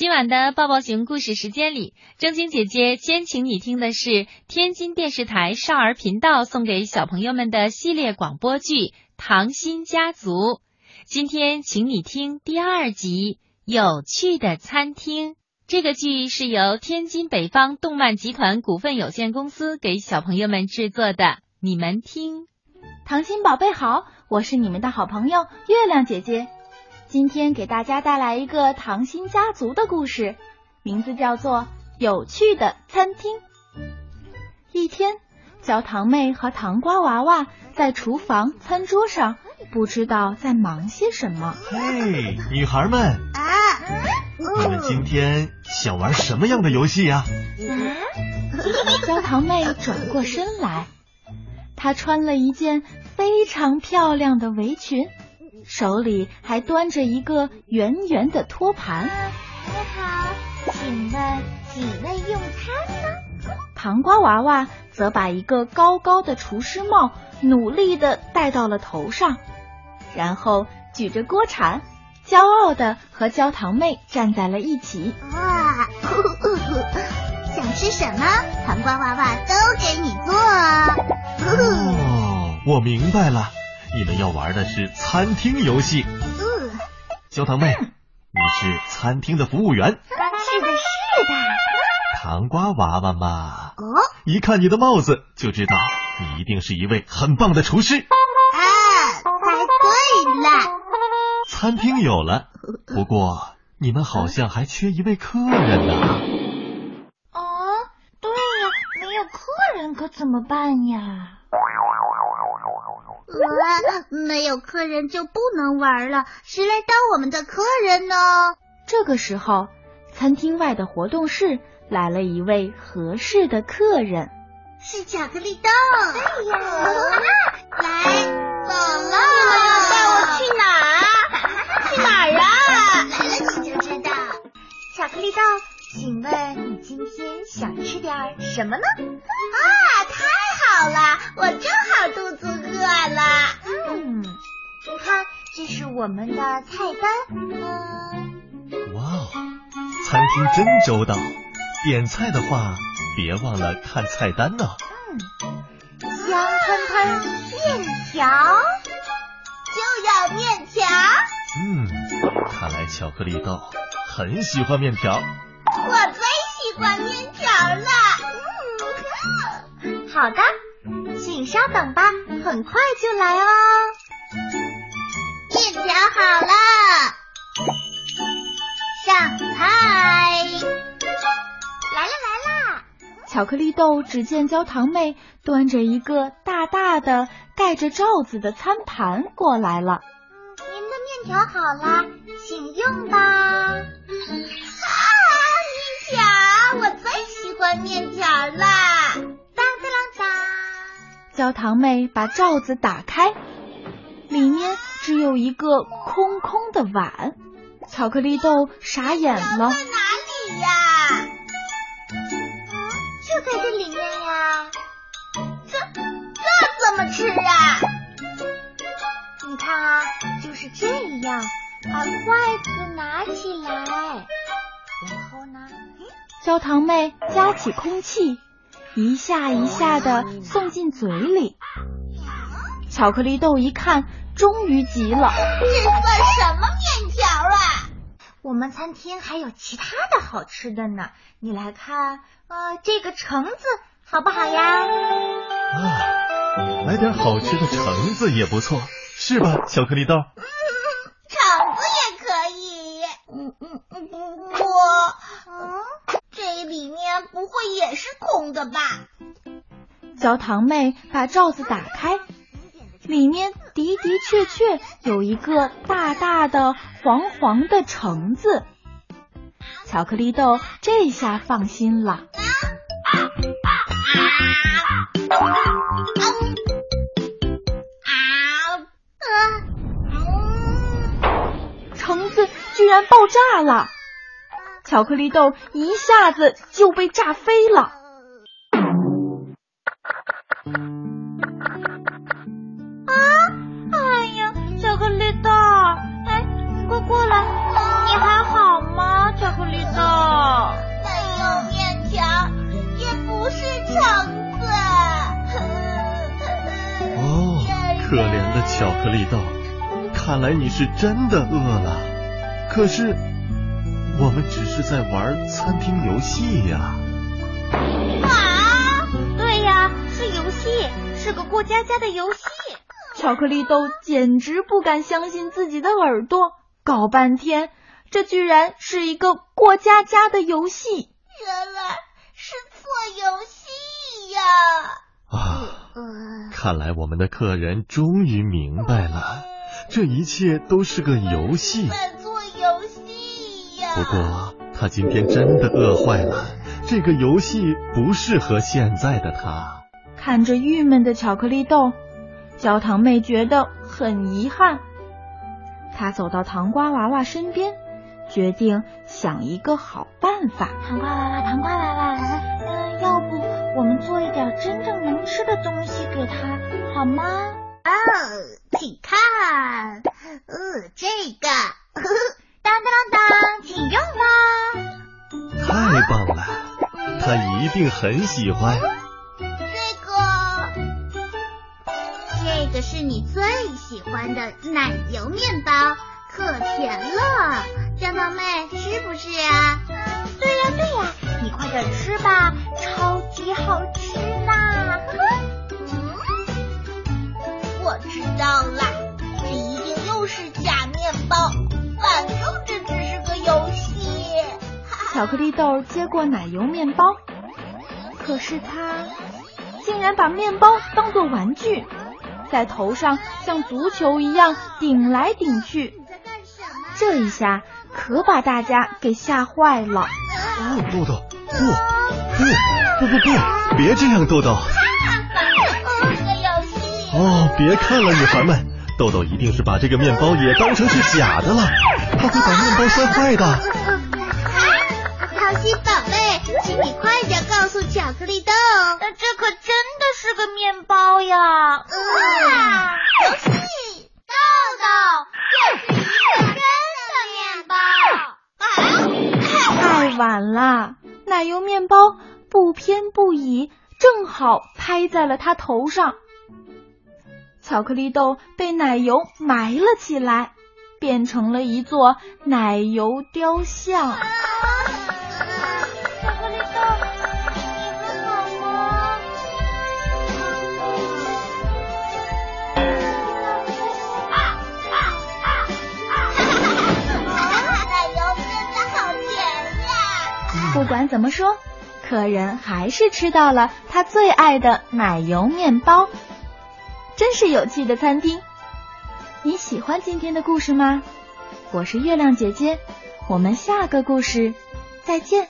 今晚的抱抱熊故事时间里，正晶姐姐先请你听的是天津电视台少儿频道送给小朋友们的系列广播剧《糖心家族》。今天请你听第二集《有趣的餐厅》。这个剧是由天津北方动漫集团股份有限公司给小朋友们制作的。你们听，糖心宝贝好，我是你们的好朋友月亮姐姐。今天给大家带来一个糖心家族的故事，名字叫做《有趣的餐厅》。一天，焦糖妹和糖瓜娃娃在厨房餐桌上，不知道在忙些什么。嘿，女孩们啊，你们今天想玩什么样的游戏呀？焦糖妹转过身来，她穿了一件非常漂亮的围裙。手里还端着一个圆圆的托盘。你好，请问几位用餐呢？糖瓜娃娃则把一个高高的厨师帽努力的戴到了头上，然后举着锅铲，骄傲的和焦糖妹站在了一起。哇，想吃什么？糖瓜娃娃都给你做。哦，我明白了。你们要玩的是餐厅游戏。嗯，焦糖妹，你是餐厅的服务员。是的，是的。糖瓜娃娃嘛，哦，一看你的帽子就知道你一定是一位很棒的厨师。啊，猜对了。餐厅有了，不过你们好像还缺一位客人呢。哦，对呀，没有客人可怎么办呀？没有客人就不能玩了，谁来当我们的客人呢？这个时候，餐厅外的活动室来了一位合适的客人，是巧克力豆。哎呀，来，走了。你们要带我去哪？去哪儿啊？来了你就知道。巧克力豆，请问你今天想吃点什么呢？啊，我们的菜单。嗯，哇哦，餐厅真周到。点菜的话，别忘了看菜单呢。嗯，香喷喷面条，就要面条。嗯，看来巧克力豆很喜欢面条。我最喜欢面条了。嗯，好的。请稍等吧，很快就来哦。面条好了，上菜。来了来了，巧克力豆只见焦糖妹端着一个大大的盖着罩子的餐盘过来了。您的面条好了，请用吧。啊，面条，我最喜欢面条了。焦糖妹把罩子打开，里面只有一个空空的碗。巧克力豆傻眼了。在哪里呀？就在这里面呀。这这怎么吃啊？你看啊，就是这样，把筷子拿起来，然后呢？焦糖妹夹起空气。一下一下的送进嘴里，巧克力豆一看，终于急了。这算什么面条啊？我们餐厅还有其他的好吃的呢，你来看，呃，这个橙子好不好呀？啊，来点好吃的橙子也不错，是吧，巧克力豆？嗯，橙子也可以。嗯嗯嗯，不过，嗯。这里面不会也是空的吧？焦糖妹把罩子打开，里面的的确确有一个大大的黄黄的橙子。巧克力豆这下放心了。橙子居然爆炸了！巧克力豆一下子就被炸飞了！巧克力豆，看来你是真的饿了。可是，我们只是在玩餐厅游戏呀。啊，对呀，是游戏，是个过家家的游戏。巧克力豆简直不敢相信自己的耳朵，搞半天，这居然是一个过家家的游戏。原来是做游戏呀！啊，看来我们的客人终于明白了，这一切都是个游戏。在做游戏呀！不过他今天真的饿坏了，这个游戏不适合现在的他。看着郁闷的巧克力豆。焦糖妹觉得很遗憾，她走到糖瓜娃娃身边，决定想一个好办法。糖瓜娃娃，糖瓜娃娃，嗯，要不我们做一点真正能吃的东西给他，好吗？哦，请看，呃，这个，当当当，请用吧。太棒了，他一定很喜欢。这个这个是你最喜欢的奶油面包，可甜了，焦糖妹是不是啊？对呀对呀，你快点吃巧克力豆接过奶油面包，可是他竟然把面包当做玩具。在头上像足球一样顶来顶去，这一下可把大家给吓坏了。哦，豆豆，不不不不不，别这样，豆豆。哦，别看了，女孩们，豆豆一定是把这个面包也当成是假的了，他会把面包摔坏的。你快点告诉巧克力豆，这可真的是个面包呀。游戏豆豆，这是一个真的面包。太晚了，奶油面包不偏不倚，正好拍在了他头上。巧克力豆被奶油埋了起来，变成了一座奶油雕像。怎么说，客人还是吃到了他最爱的奶油面包，真是有趣的餐厅。你喜欢今天的故事吗？我是月亮姐姐，我们下个故事再见。